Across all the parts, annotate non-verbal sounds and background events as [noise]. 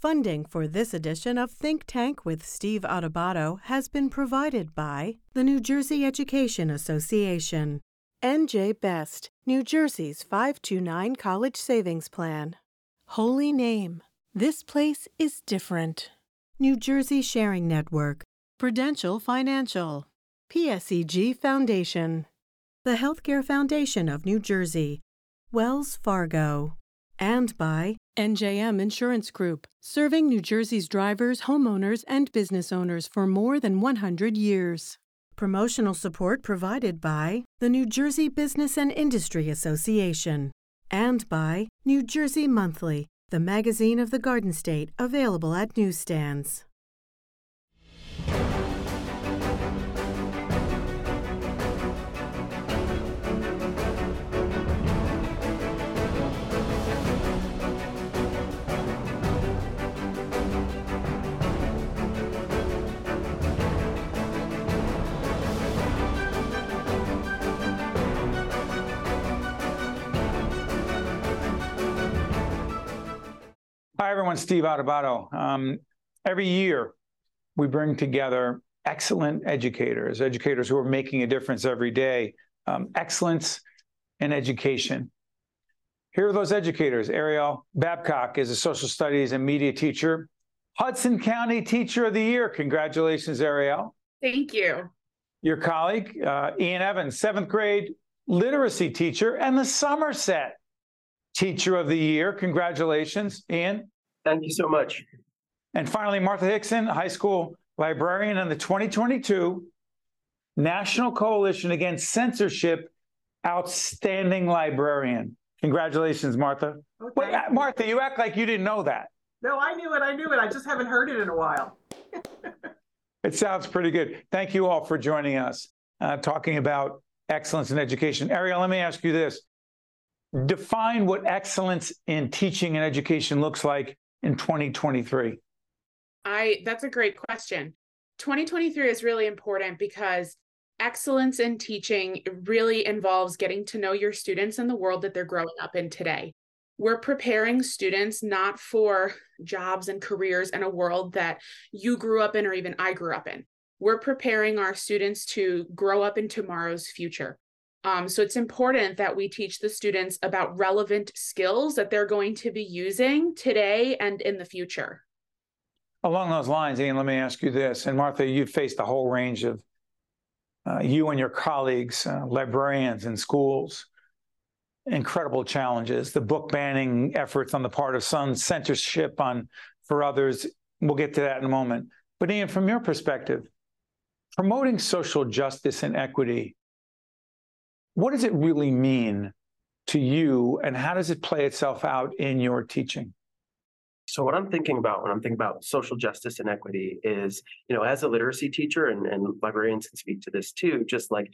Funding for this edition of Think Tank with Steve Adubato has been provided by the New Jersey Education Association. NJ Best, New Jersey's 529 College Savings Plan. Holy Name. This place is different. New Jersey Sharing Network. Prudential Financial. PSEG Foundation. The Healthcare Foundation of New Jersey. Wells Fargo. And by NJM Insurance Group, serving New Jersey's drivers, homeowners, and business owners for more than 100 years. Promotional support provided by the New Jersey Business and Industry Association and by New Jersey Monthly, the magazine of the Garden State, available at newsstands. Hi, everyone. Steve Adubato. Um, every year, we bring together excellent educators, educators who are making a difference every day. Um, excellence in education. Here are those educators. Ariel Babcock is a social studies and media teacher, Hudson County Teacher of the Year. Congratulations, Ariel. Thank you. Your colleague, uh, Ian Evans, seventh grade literacy teacher, and the Somerset Teacher of the Year. Congratulations, Ian. Thank you so much. And finally, Martha Hickson, high school librarian in the 2022 National Coalition Against Censorship Outstanding Librarian. Congratulations, Martha. Okay. Wait, uh, Martha, you act like you didn't know that. No, I knew it. I knew it. I just haven't heard it in a while. [laughs] It sounds pretty good. Thank you all for joining us, uh, talking about excellence in education. Ariel, let me ask you this define what excellence in teaching and education looks like in 2023? I that's a great question. 2023 is really important because excellence in teaching really involves getting to know your students and the world that they're growing up in today. We're preparing students not for jobs and careers in a world that you grew up in or even I grew up in. We're preparing our students to grow up in tomorrow's future. Um, so it's important that we teach the students about relevant skills that they're going to be using today and in the future. Along those lines, Ian, let me ask you this. And Martha, you've faced a whole range of uh, you and your colleagues, uh, librarians in schools, incredible challenges. The book banning efforts on the part of some, censorship on for others. We'll get to that in a moment. But Ian, from your perspective, promoting social justice and equity what does it really mean to you, and how does it play itself out in your teaching? So what I'm thinking about when I'm thinking about social justice and equity is, you know, as a literacy teacher, and, and librarians can speak to this too, just like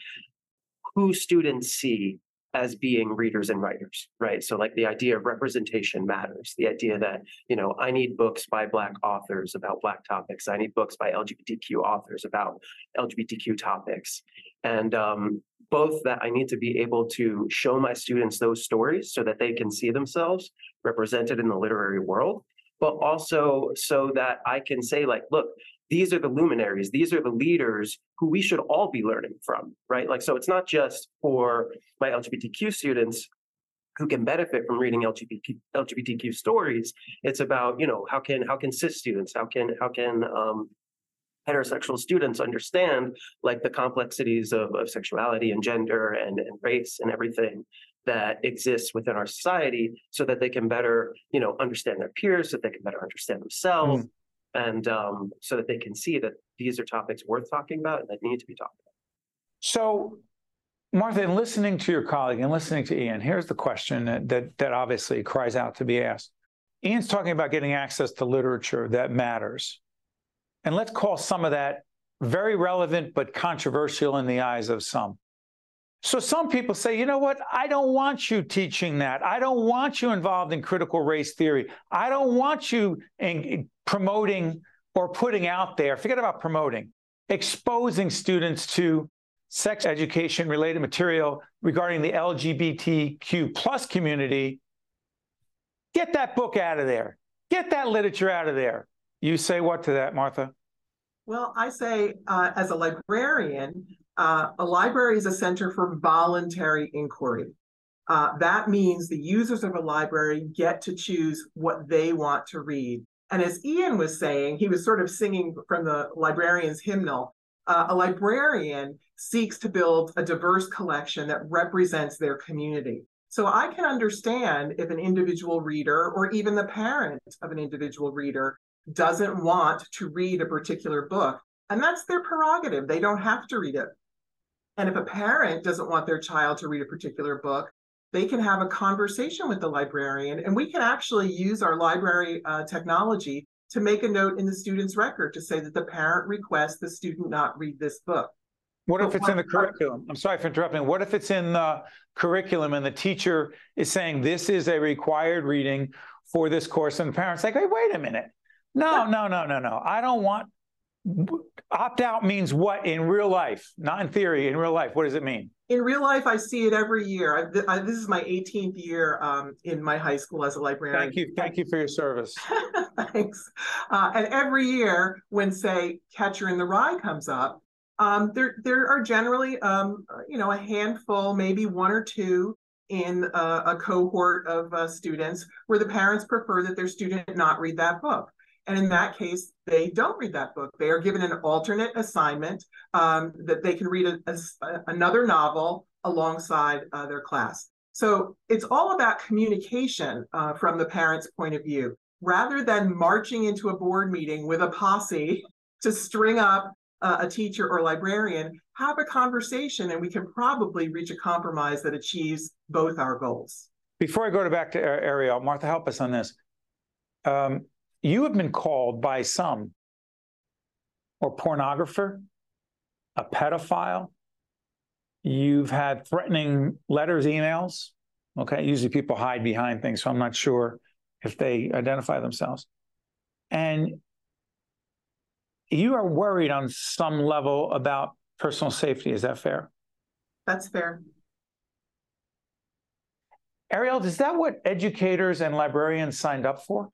who students see as being readers and writers, right? So like the idea of representation matters. The idea that, you know, I need books by Black authors about Black topics. I need books by LGBTQ authors about LGBTQ topics. And um, both that I need to be able to show my students those stories so that they can see themselves represented in the literary world, but also so that I can say, like, look, these are the luminaries, these are the leaders who we should all be learning from, right? Like, so it's not just for my LGBTQ students who can benefit from reading LGBTQ, LGBTQ stories. It's about, you know, how can how can cis students, how can how can um, heterosexual students understand like the complexities of, of sexuality and gender and, and race and everything that exists within our society so that they can better you know understand their peers so that they can better understand themselves mm. and um, so that they can see that these are topics worth talking about and that need to be talked about. So martha in listening to your colleague and listening to ian here's the question that, that, that obviously cries out to be asked. Ian's talking about getting access to literature that matters and let's call some of that very relevant but controversial in the eyes of some. So some people say, you know what? I don't want you teaching that. I don't want you involved in critical race theory. I don't want you in promoting or putting out there, forget about promoting, exposing students to sex education related material regarding the LGBTQ plus community. Get that book out of there. Get that literature out of there. You say what to that, Martha? Well, I say, uh, as a librarian, uh, a library is a center for voluntary inquiry. Uh, that means the users of a library get to choose what they want to read. And as Ian was saying, he was sort of singing from the librarian's hymnal. Uh, a librarian seeks to build a diverse collection that represents their community. So I can understand if an individual reader or even the parent of an individual reader doesn't want to read a particular book. And that's their prerogative. They don't have to read it. And if a parent doesn't want their child to read a particular book, they can have a conversation with the librarian. And we can actually use our library uh, technology to make a note in the student's record to say that the parent requests the student not read this book. What if it's in the curriculum? I'm sorry for interrupting. What if it's in the curriculum and the teacher is saying this is a required reading for this course, and the parent's like, hey, wait a minute. No, no, no, no, no. I don't want opt out means what in real life, not in theory, in real life. What does it mean? In real life, I see it every year. I, I, this is my 18th year um, in my high school as a librarian. Thank you. Thank you for your service. [laughs] Thanks. Uh, and every year, when say Catcher in the Rye comes up, um, there there are generally um, you know a handful, maybe one or two in a, a cohort of uh, students where the parents prefer that their student not read that book. And in that case, they don't read that book. They are given an alternate assignment um, that they can read a, a, another novel alongside uh, their class. So it's all about communication uh, from the parent's point of view. Rather than marching into a board meeting with a posse [laughs] to string up uh, a teacher or librarian, have a conversation and we can probably reach a compromise that achieves both our goals. Before I go to back to Ariel, Martha, help us on this. Um, you have been called by some or pornographer, a pedophile. You've had threatening letters, emails. Okay, usually people hide behind things, so I'm not sure if they identify themselves. And you are worried on some level about personal safety. Is that fair? That's fair. Ariel, is that what educators and librarians signed up for?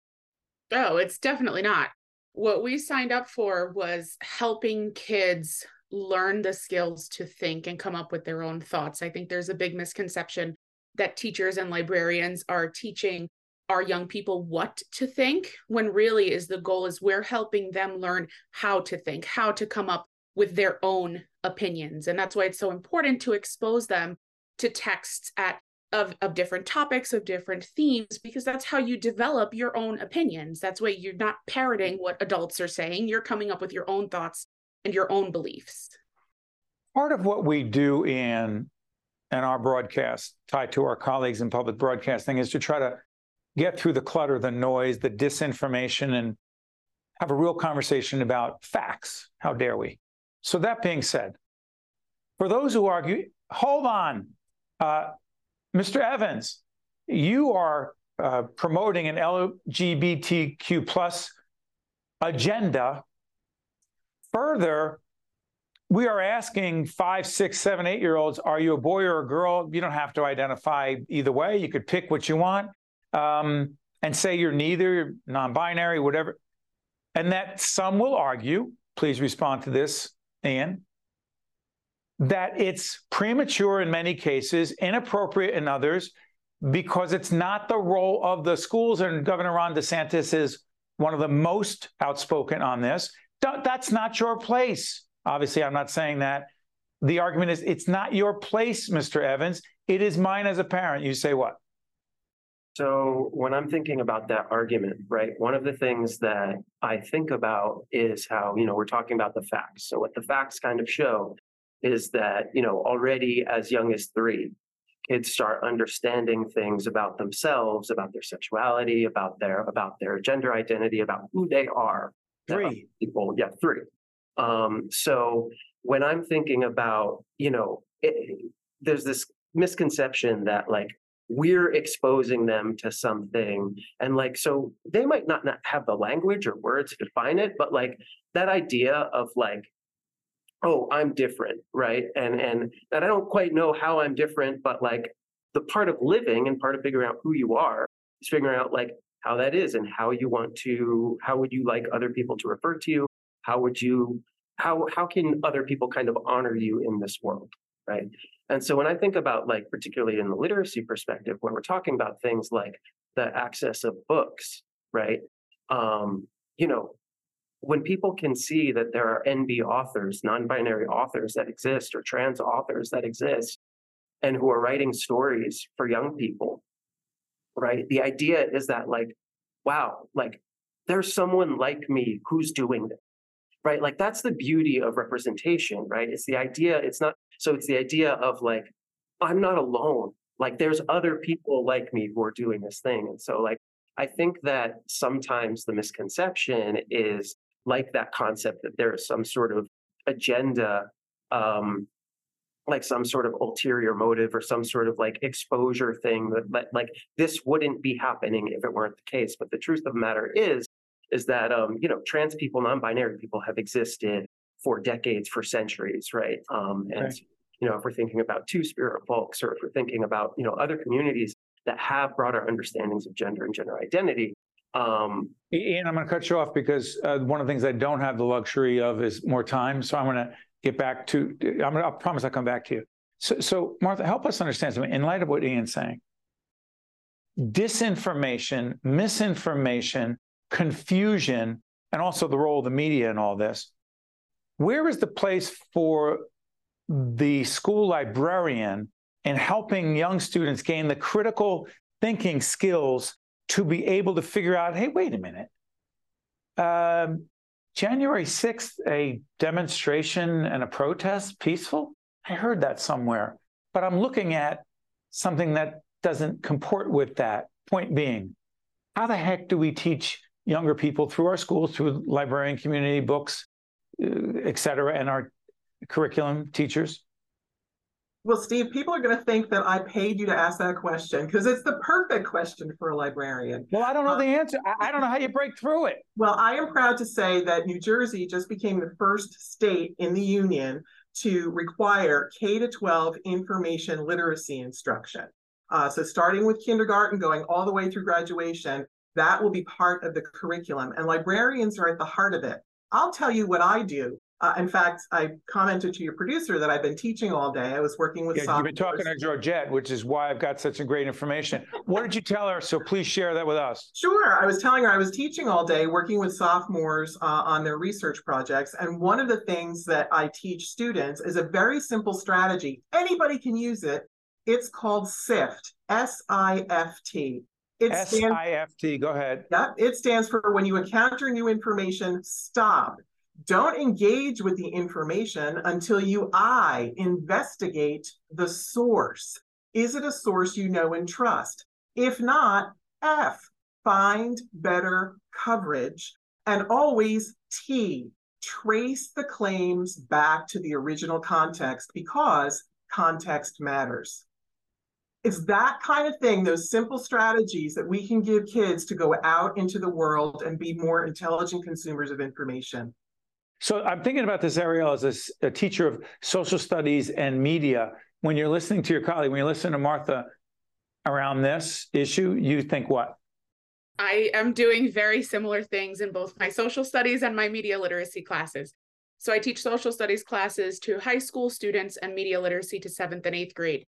Oh, it's definitely not. What we signed up for was helping kids learn the skills to think and come up with their own thoughts. I think there's a big misconception that teachers and librarians are teaching our young people what to think when really is the goal is we're helping them learn how to think, how to come up with their own opinions. And that's why it's so important to expose them to texts at of, of different topics, of different themes, because that's how you develop your own opinions. That's why you're not parroting what adults are saying. You're coming up with your own thoughts and your own beliefs. Part of what we do in and our broadcast tied to our colleagues in public broadcasting is to try to get through the clutter, the noise, the disinformation, and have a real conversation about facts. How dare we? So, that being said, for those who argue, hold on, uh, Mr. Evans, you are uh, promoting an LGBTQ plus agenda. Further, we are asking five, six, seven, eight year olds, are you a boy or a girl? You don't have to identify either way. You could pick what you want um, and say you're neither, non binary, whatever. And that some will argue, please respond to this, Ian, that it's premature in many cases, inappropriate in others, because it's not the role of the schools. And Governor Ron DeSantis is one of the most outspoken on this. That's not your place. Obviously, I'm not saying that. The argument is it's not your place, Mr. Evans. It is mine as a parent. You say what? So, when I'm thinking about that argument, right, one of the things that I think about is how, you know, we're talking about the facts. So, what the facts kind of show is that, you know, already as young as three, kids start understanding things about themselves, about their sexuality, about their about their gender identity, about who they are. Three people, yeah, three. Um, so when I'm thinking about, you know, it, there's this misconception that like we're exposing them to something and like so they might not, not have the language or words to define it but like that idea of like oh i'm different right? And and that i don't quite know how i'm different but like the part of living and part of figuring out who you are is figuring out like how that is and how you want to how would you like other people to refer to you? How would you how how can other people kind of honor you in this world right? And so when i think about like particularly in the literacy perspective when we're talking about things like the access of books right? Um you know when people can see that there are nb authors non-binary authors that exist or trans authors that exist and who are writing stories for young people right? The idea is that like wow like there's someone like me who's doing this right? Like that's the beauty of representation right? It's the idea it's not so it's the idea of like i'm not alone. Like there's other people like me who are doing this thing. And so like i think that sometimes the misconception is like that concept that there's some sort of agenda um like some sort of ulterior motive or some sort of like exposure thing that, like this wouldn't be happening if it weren't the case but the truth of the matter is is that um, you know trans people, non-binary people have existed for decades, for centuries, right? Um, and okay. you know, if we're thinking about two-spirit folks, or if we're thinking about you know other communities that have broader understandings of gender and gender identity. Um, Ian, I'm going to cut you off because uh, one of the things I don't have the luxury of is more time. So I'm going to get back to. I'm going to I promise I'll come back to you. So, so Martha, help us understand something in light of what Ian's saying. Disinformation, misinformation, confusion and also the role of the media in all this, where is the place for the school librarian in helping young students gain the critical thinking skills to be able to figure out hey, wait a minute. Um, January 6th, a demonstration and a protest, peaceful? I heard that somewhere, but I'm looking at something that doesn't comport with that. Point being, how the heck do we teach younger people through our schools, through librarian community, books, uh, et cetera, and our curriculum teachers? Well, Steve, people are going to think that I paid you to ask that question because it's the perfect question for a librarian. Well, I don't know uh, the answer. I, I don't know how you break through it. Well, I am proud to say that New Jersey just became the first state in the union to require K to 12 information literacy instruction. Uh, so, starting with kindergarten, going all the way through graduation, that will be part of the curriculum, and librarians are at the heart of it. I'll tell you what I do. Uh, in fact, I commented to your producer that I've been teaching all day. I was working with. Yeah, you've been talking to Georgette, which is why I've got such a great information. what did you tell her? So please share that with us. Sure. I was telling her I was teaching all day, working with sophomores uh, on their research projects, and one of the things that I teach students is a very simple strategy. Anybody can use it. It's called SIFT. S I F T. S-I-F-T, go ahead. Yeah, it stands for when you encounter new information, stop. Don't engage with the information until you I investigate the source. Is it a source you know and trust? If not, F, find better coverage. And always T, trace the claims back to the original context because context matters it's that kind of thing, those simple strategies that we can give kids to go out into the world and be more intelligent consumers of information. So I'm thinking about this, Ariel, as a, a teacher of social studies and media. When you're listening to your colleague, when you listen to Martha around this issue, you think what? I am doing very similar things in both my social studies and my media literacy classes. So I teach social studies classes to high school students and media literacy to seventh and eighth grade.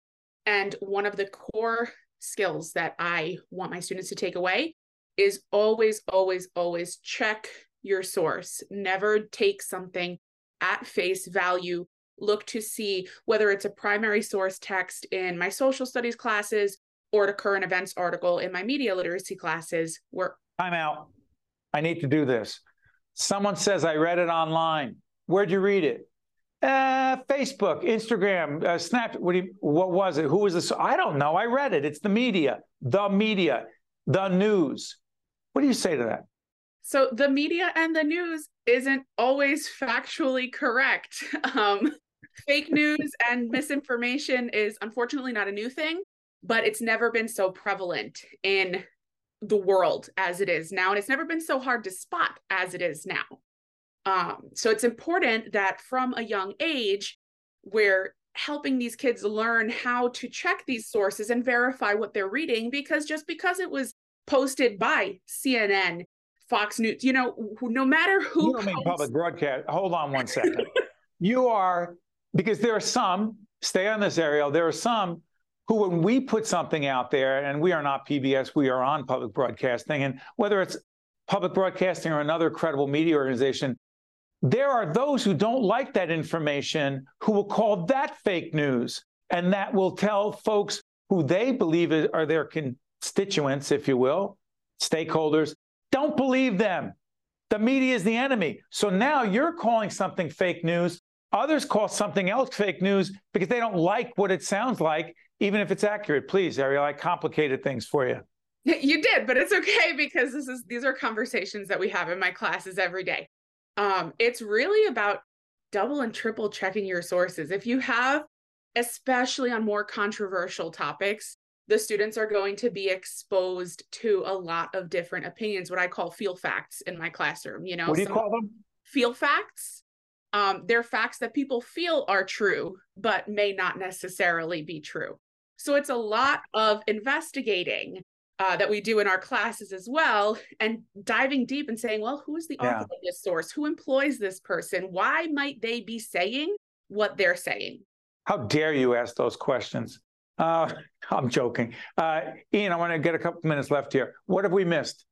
And one of the core skills that I want my students to take away is always, always, always check your source. Never take something at face value. Look to see whether it's a primary source text in my social studies classes or a current events article in my media literacy classes. Where time out. I need to do this. Someone says I read it online. Where'd you read it? Uh, Facebook, Instagram, uh, Snap. What, you, what was it? Who was this? I don't know. I read it. It's the media, the media, the news. What do you say to that? So the media and the news isn't always factually correct. [laughs] Um, fake news and misinformation is unfortunately not a new thing, but it's never been so prevalent in the world as it is now. And it's never been so hard to spot as it is now. Um, so it's important that from a young age, we're helping these kids learn how to check these sources and verify what they're reading because just because it was posted by CNN, Fox News, you know, no matter who. You don't mean public broadcast. Hold on one second. [laughs] you are, because there are some, stay on this, Ariel, there are some who, when we put something out there, and we are not PBS, we are on public broadcasting, and whether it's public broadcasting or another credible media organization, there are those who don't like that information who will call that fake news. And that will tell folks who they believe are their constituents, if you will, stakeholders, don't believe them. The media is the enemy. So now you're calling something fake news. Others call something else fake news because they don't like what it sounds like, even if it's accurate. Please, Ariel, I complicated things for you. [laughs] You did, but it's okay because this is these are conversations that we have in my classes every day. Um, it's really about double and triple checking your sources. If you have, especially on more controversial topics, the students are going to be exposed to a lot of different opinions, what I call feel facts in my classroom. You know, what do you call them? Feel facts. Um, they're facts that people feel are true, but may not necessarily be true. So it's a lot of investigating uh, that we do in our classes as well, and diving deep and saying, well, who is the author of this source? Who employs this person? Why might they be saying what they're saying? How dare you ask those questions? Uh, [laughs] I'm joking. Uh, Ian, I want to get a couple minutes left here. What have we missed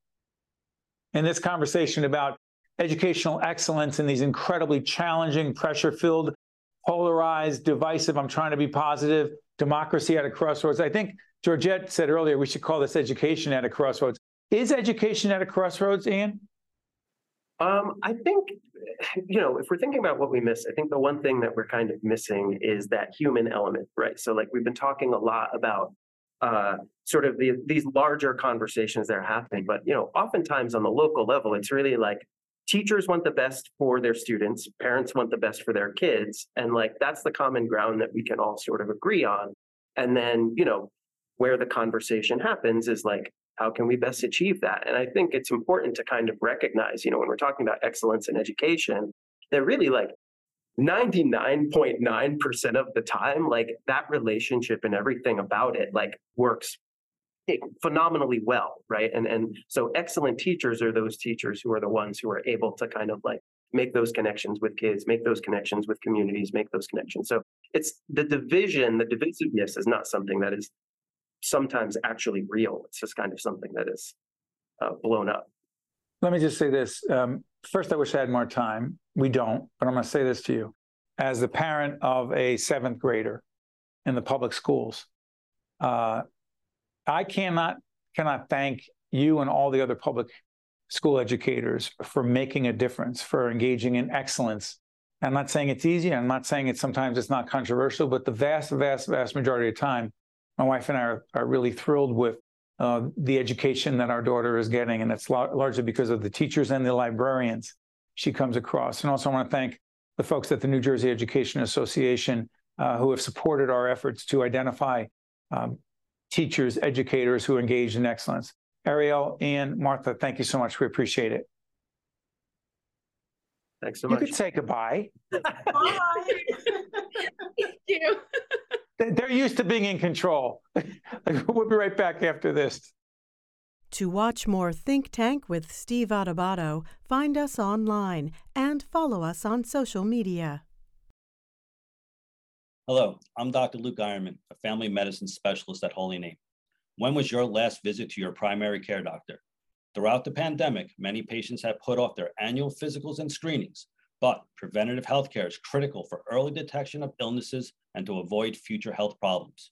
in this conversation about educational excellence in these incredibly challenging, pressure filled, polarized, divisive, I'm trying to be positive, democracy at a crossroads? I think Georgette said earlier we should call this education at a crossroads. Is education at a crossroads, Ian? Um, I think, [sighs] you know, if we're thinking about what we miss, I think the one thing that we're kind of missing is that human element, right? So, like, we've been talking a lot about uh, sort of the, these larger conversations that are happening, but, you know, oftentimes on the local level, it's really like teachers want the best for their students, parents want the best for their kids. And, like, that's the common ground that we can all sort of agree on. And then, you know, where the conversation happens is like, how can we best achieve that? And I think it's important to kind of recognize, you know, when we're talking about excellence in education, that really like 99.9% of the time, like that relationship and everything about it, like works phenomenally well, right? And and so excellent teachers are those teachers who are the ones who are able to kind of like make those connections with kids, make those connections with communities, make those connections. So it's the division, the divisiveness is not something that is sometimes actually real. It's just kind of something that is uh, blown up. Let me just say this. Um, first, I wish I had more time. We don't, but I'm going to say this to you. As the parent of a seventh grader in the public schools, uh, I cannot cannot thank you and all the other public school educators for making a difference, for engaging in excellence. I'm not saying it's easy. I'm not saying it sometimes it's not controversial, but the vast, vast, vast majority of time, my wife and I are, are really thrilled with uh, the education that our daughter is getting, and it's largely because of the teachers and the librarians she comes across. And also, I want to thank the folks at the New Jersey Education Association uh, who have supported our efforts to identify um, teachers, educators who engage in excellence. Ariel, Ian, Martha, thank you so much. We appreciate it. Thanks so much. You could say goodbye. [laughs] Bye. thank you. [laughs] They're used to being in control. [laughs] we'll be right back after this. To watch more Think Tank with Steve Adubato, find us online and follow us on social media. Hello, I'm Dr. Luke Ironman, a family medicine specialist at Holy Name. When was your last visit to your primary care doctor? Throughout the pandemic, many patients have put off their annual physicals and screenings but preventative healthcare is critical for early detection of illnesses and to avoid future health problems.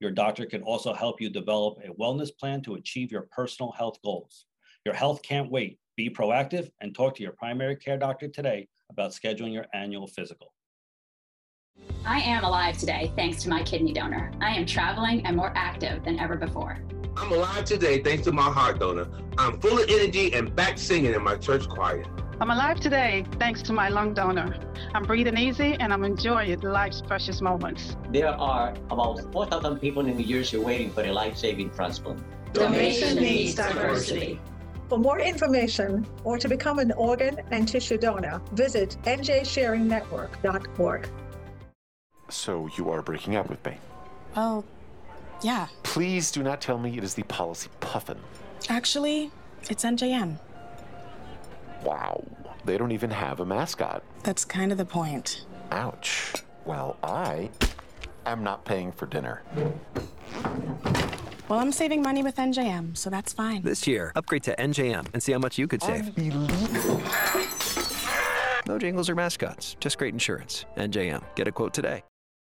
Your doctor can also help you develop a wellness plan to achieve your personal health goals. Your health can't wait. Be proactive and talk to your primary care doctor today about scheduling your annual physical. I am alive today thanks to my kidney donor. I am traveling and more active than ever before. I'm alive today thanks to my heart donor. I'm full of energy and back singing in my church choir. I'm alive today thanks to my lung donor. I'm breathing easy and I'm enjoying life's precious moments. There are about 4,000 people in New Jersey waiting for a life saving transplant. Donation needs diversity. For more information or to become an organ and tissue donor, visit njsharingnetwork.org. So you are breaking up with me? Well, yeah. Please do not tell me it is the policy puffin. Actually, it's NJM. Wow, they don't even have a mascot. That's kind of the point. Ouch. Well, I am not paying for dinner. Well, I'm saving money with NJM, so that's fine. This year, upgrade to NJM and see how much you could save. Unbelievable. No jingles or mascots, just great insurance. NJM. Get a quote today.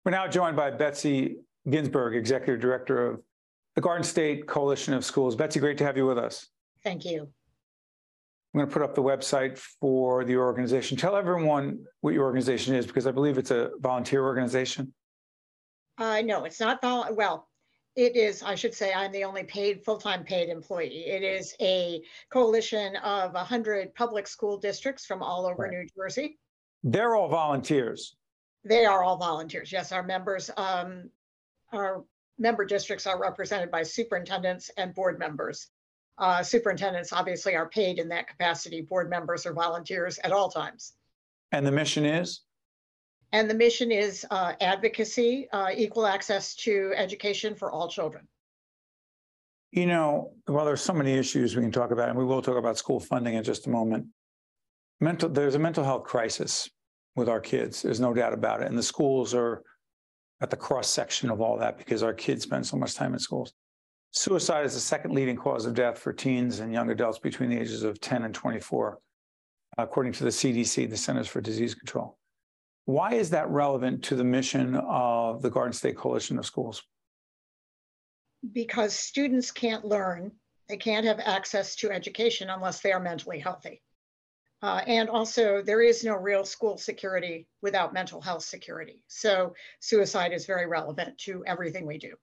We're now joined by Betsy Ginsburg, Executive Director of the Garden State Coalition of Schools. Betsy, great to have you with us. Thank you. I'm going to put up the website for the organization. Tell everyone what your organization is because I believe it's a volunteer organization. Uh, no, it's not vol- well. It is, I should say, I'm the only paid, full-time paid employee. It is a coalition of 100 public school districts from all over Right. New Jersey. They're all volunteers. They are all volunteers. Yes, our members, um, our member districts are represented by superintendents and board members. Uh, superintendents obviously are paid in that capacity. Board members are volunteers at all times. And the mission is? And the mission is uh, advocacy, uh, equal access to education for all children. You know, well, there's so many issues we can talk about, and we will talk about school funding in just a moment. Mental, there's a mental health crisis with our kids. There's no doubt about it. And the schools are at the cross section of all that because our kids spend so much time in schools. Suicide is the second leading cause of death for teens and young adults between the ages of 10 and 24, according to the CDC, the Centers for Disease Control. Why is that relevant to the mission of the Garden State Coalition of Schools? because students can't learn, they can't have access to education unless they are mentally healthy. Uh, and also, there is no real school security without mental health security. So, suicide is very relevant to everything we do.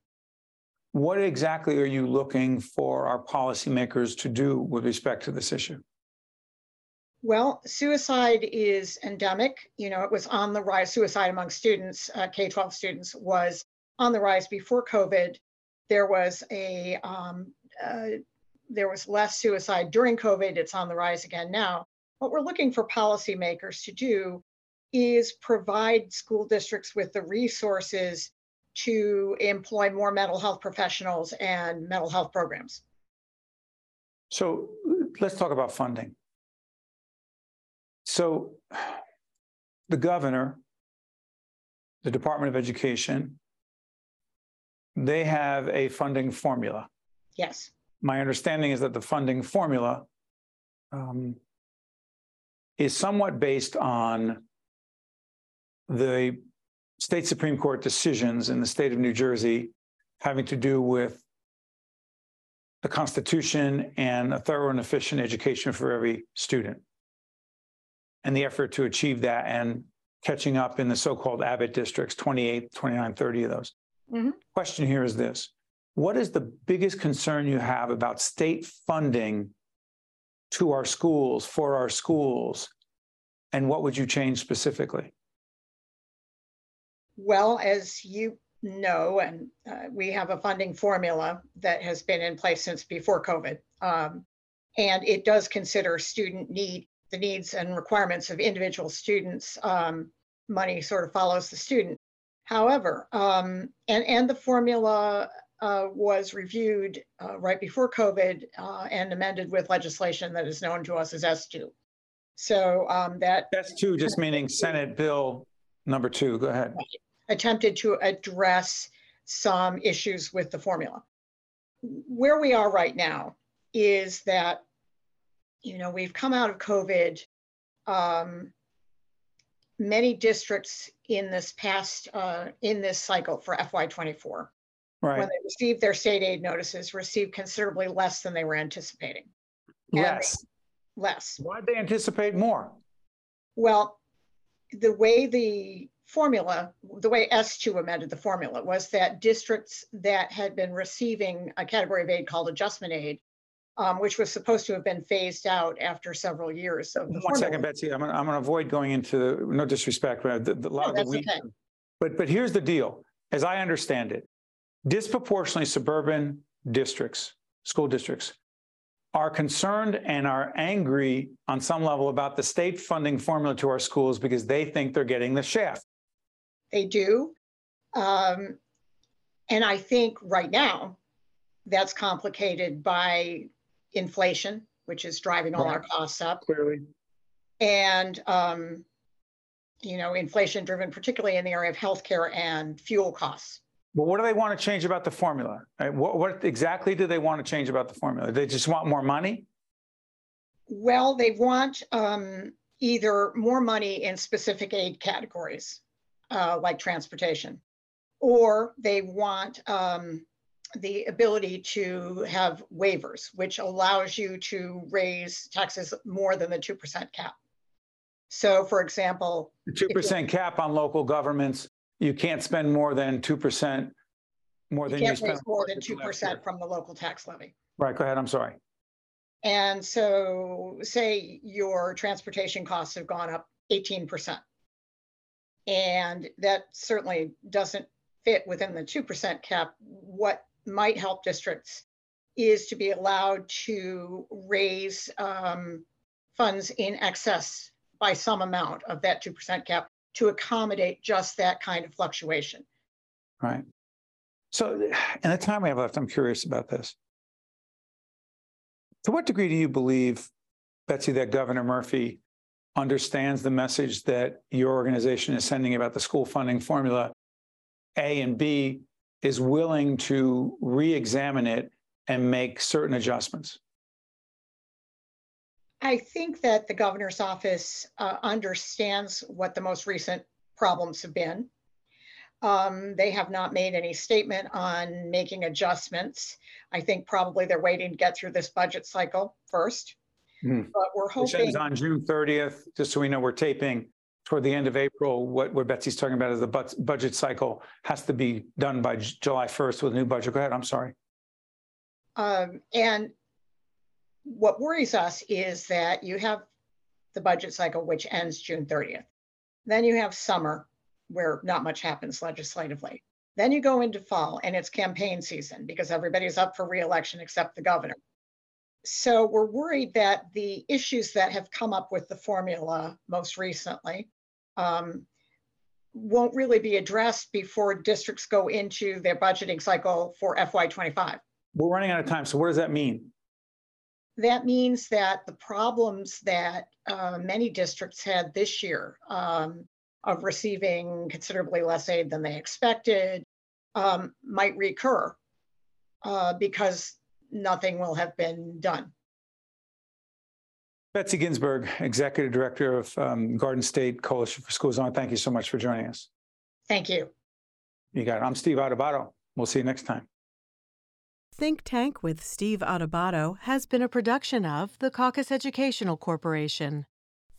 What exactly are you looking for our policymakers to do with respect to this issue? Well, suicide is endemic. You know, it was on the rise. Suicide among students, uh, K 12 students, was on the rise before COVID. There was a um, uh, there was less suicide during COVID. It's on the rise again now. What we're looking for policymakers to do is provide school districts with the resources to employ more mental health professionals and mental health programs. So let's talk about funding. So the governor, the Department of Education, they have a funding formula. Yes. My understanding is that the funding formula um, is somewhat based on the state Supreme Court decisions in the state of New Jersey having to do with the Constitution and a thorough and efficient education for every student. And the effort to achieve that and catching up in the so called Abbott districts, 28, 29, 30 of those. Mhm. Question here is this What is the biggest concern you have about state funding to our schools, for our schools? And what would you change specifically? Well, as you know, and uh, we have a funding formula that has been in place since before COVID. Um, and it does consider student need, the needs and requirements of individual students. Um, money sort of follows the student. However, um, and, and the formula uh, was reviewed uh, right before COVID uh, and amended with legislation that is known to us as S2. So um, that S2 just meaning Senate Bill number two. Go ahead. attempted to address some issues with the formula. Where we are right now is that, you know, we've come out of COVID. Um, many districts in this past, uh, in this cycle for FY24, Right. when they received their state aid notices, received considerably less than they were anticipating. Less. Less. Why'd they anticipate more? Well, the way the formula, the way S2 amended the formula was that districts that had been receiving a category of aid called adjustment aid, um, which was supposed to have been phased out after several years of the One formula. second, Betsy. I'm gonna, I'm gonna avoid going into, no disrespect, but the, the, a lot No, of the weeds. okay. But, but here's the deal. As I understand it, disproportionately suburban districts, school districts, are concerned and are angry on some level about the state funding formula to our schools because they think they're getting the shaft. They do. Um, and I think right now that's complicated by inflation, which is driving all our costs up, Clearly. and um, you know, inflation driven particularly in the area of healthcare and fuel costs. But what do they want to change about the formula? Right? What, what exactly do they want to change about the formula? They just want more money? Well, they want um, either more money in specific aid categories, uh, like transportation, or they want um, the ability to have waivers, which allows you to raise taxes more than the 2% cap. So, for example, The 2% cap on local governments, you can't spend more than 2% more you than you spend. more than budget last year. 2% from the local tax levy. Right, go ahead, I'm sorry. And so say your transportation costs have gone up 18%. And that certainly doesn't fit within the 2% cap. What might help districts is to be allowed to raise um, funds in excess by some amount of that 2% cap to accommodate just that kind of fluctuation. Right. So, in the time we have left, I'm curious about this. To what degree do you believe, Betsy, that Governor Murphy understands the message that your organization is sending about the school funding formula? A and B is willing to re examine it and make certain adjustments? I think that the governor's office uh, understands what the most recent problems have been. Um, they have not made any statement on making adjustments. I think probably they're waiting to get through this budget cycle first. Hmm. But we're Which hoping, ends on June 30th, just so we know we're taping toward the end of April. What, what Betsy's talking about is the bud- budget cycle has to be done by July 1st with a new budget. Go ahead, I'm sorry. um, and what worries us is that you have the budget cycle, which ends June 30th. Then you have summer, where not much happens legislatively. Then you go into fall and it's campaign season because everybody's up for reelection except the governor. So we're worried that the issues that have come up with the formula most recently um, won't really be addressed before districts go into their budgeting cycle for FY25. We're running out of time. So what does that mean? That means that the problems that uh, many districts had this year um, of receiving considerably less aid than they expected um, might recur uh, because nothing will have been done. Betsy Ginsburg, Executive Director of um, Garden State Coalition for Schools On. Thank you so much for joining us. Thank you. You got it. I'm Steve Adubato. We'll see you next time. Think Tank with Steve Adubato has been a production of the Caucus Educational Corporation.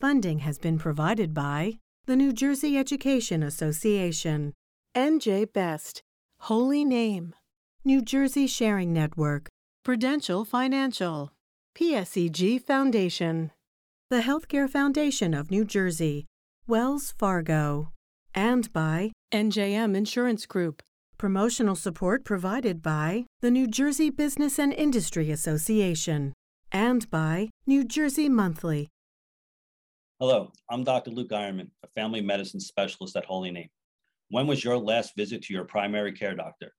Funding has been provided by the New Jersey Education Association, NJ Best, Holy Name, New Jersey Sharing Network, Prudential Financial, PSEG Foundation, the Healthcare Foundation of New Jersey, Wells Fargo, and by NJM Insurance Group. Promotional support provided by the New Jersey Business and Industry Association and by New Jersey Monthly. Hello, I'm Dr. Luke Ironman, a family medicine specialist at Holy Name. When was your last visit to your primary care doctor?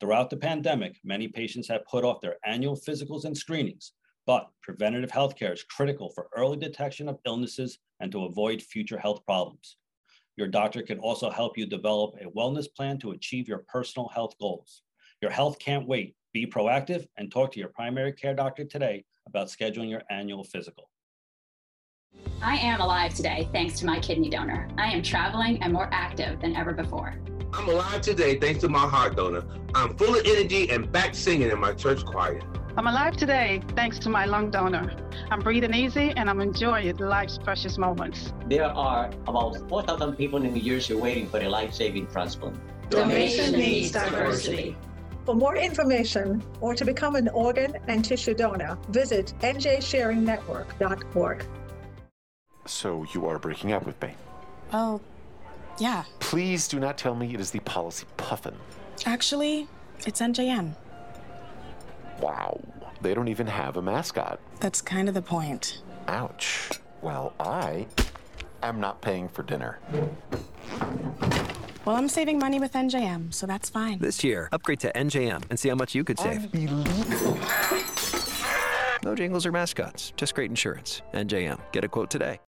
Throughout the pandemic, many patients have put off their annual physicals and screenings, but preventative healthcare is critical for early detection of illnesses and to avoid future health problems. Your doctor can also help you develop a wellness plan to achieve your personal health goals. Your health can't wait. Be proactive and talk to your primary care doctor today about scheduling your annual physical. I am alive today thanks to my kidney donor. I am traveling and more active than ever before. I'm alive today thanks to my heart donor. I'm full of energy and back singing in my church choir. I'm alive today thanks to my lung donor. I'm breathing easy and I'm enjoying life's precious moments. There are about 4,000 people in New Jersey waiting for a life-saving transplant. Donation needs diversity. For more information or to become an organ and tissue donor, visit njsharingnetwork.org. So you are breaking up with me. Oh, yeah. Please do not tell me it is the policy puffin. Actually, it's NJM. Wow. They don't even have a mascot. That's kind of the point. Ouch. Well, I am not paying for dinner. Well, I'm saving money with NJM, so that's fine. This year, upgrade to NJM and see how much you could save. No jingles or mascots, just great insurance. NJM. Get a quote today.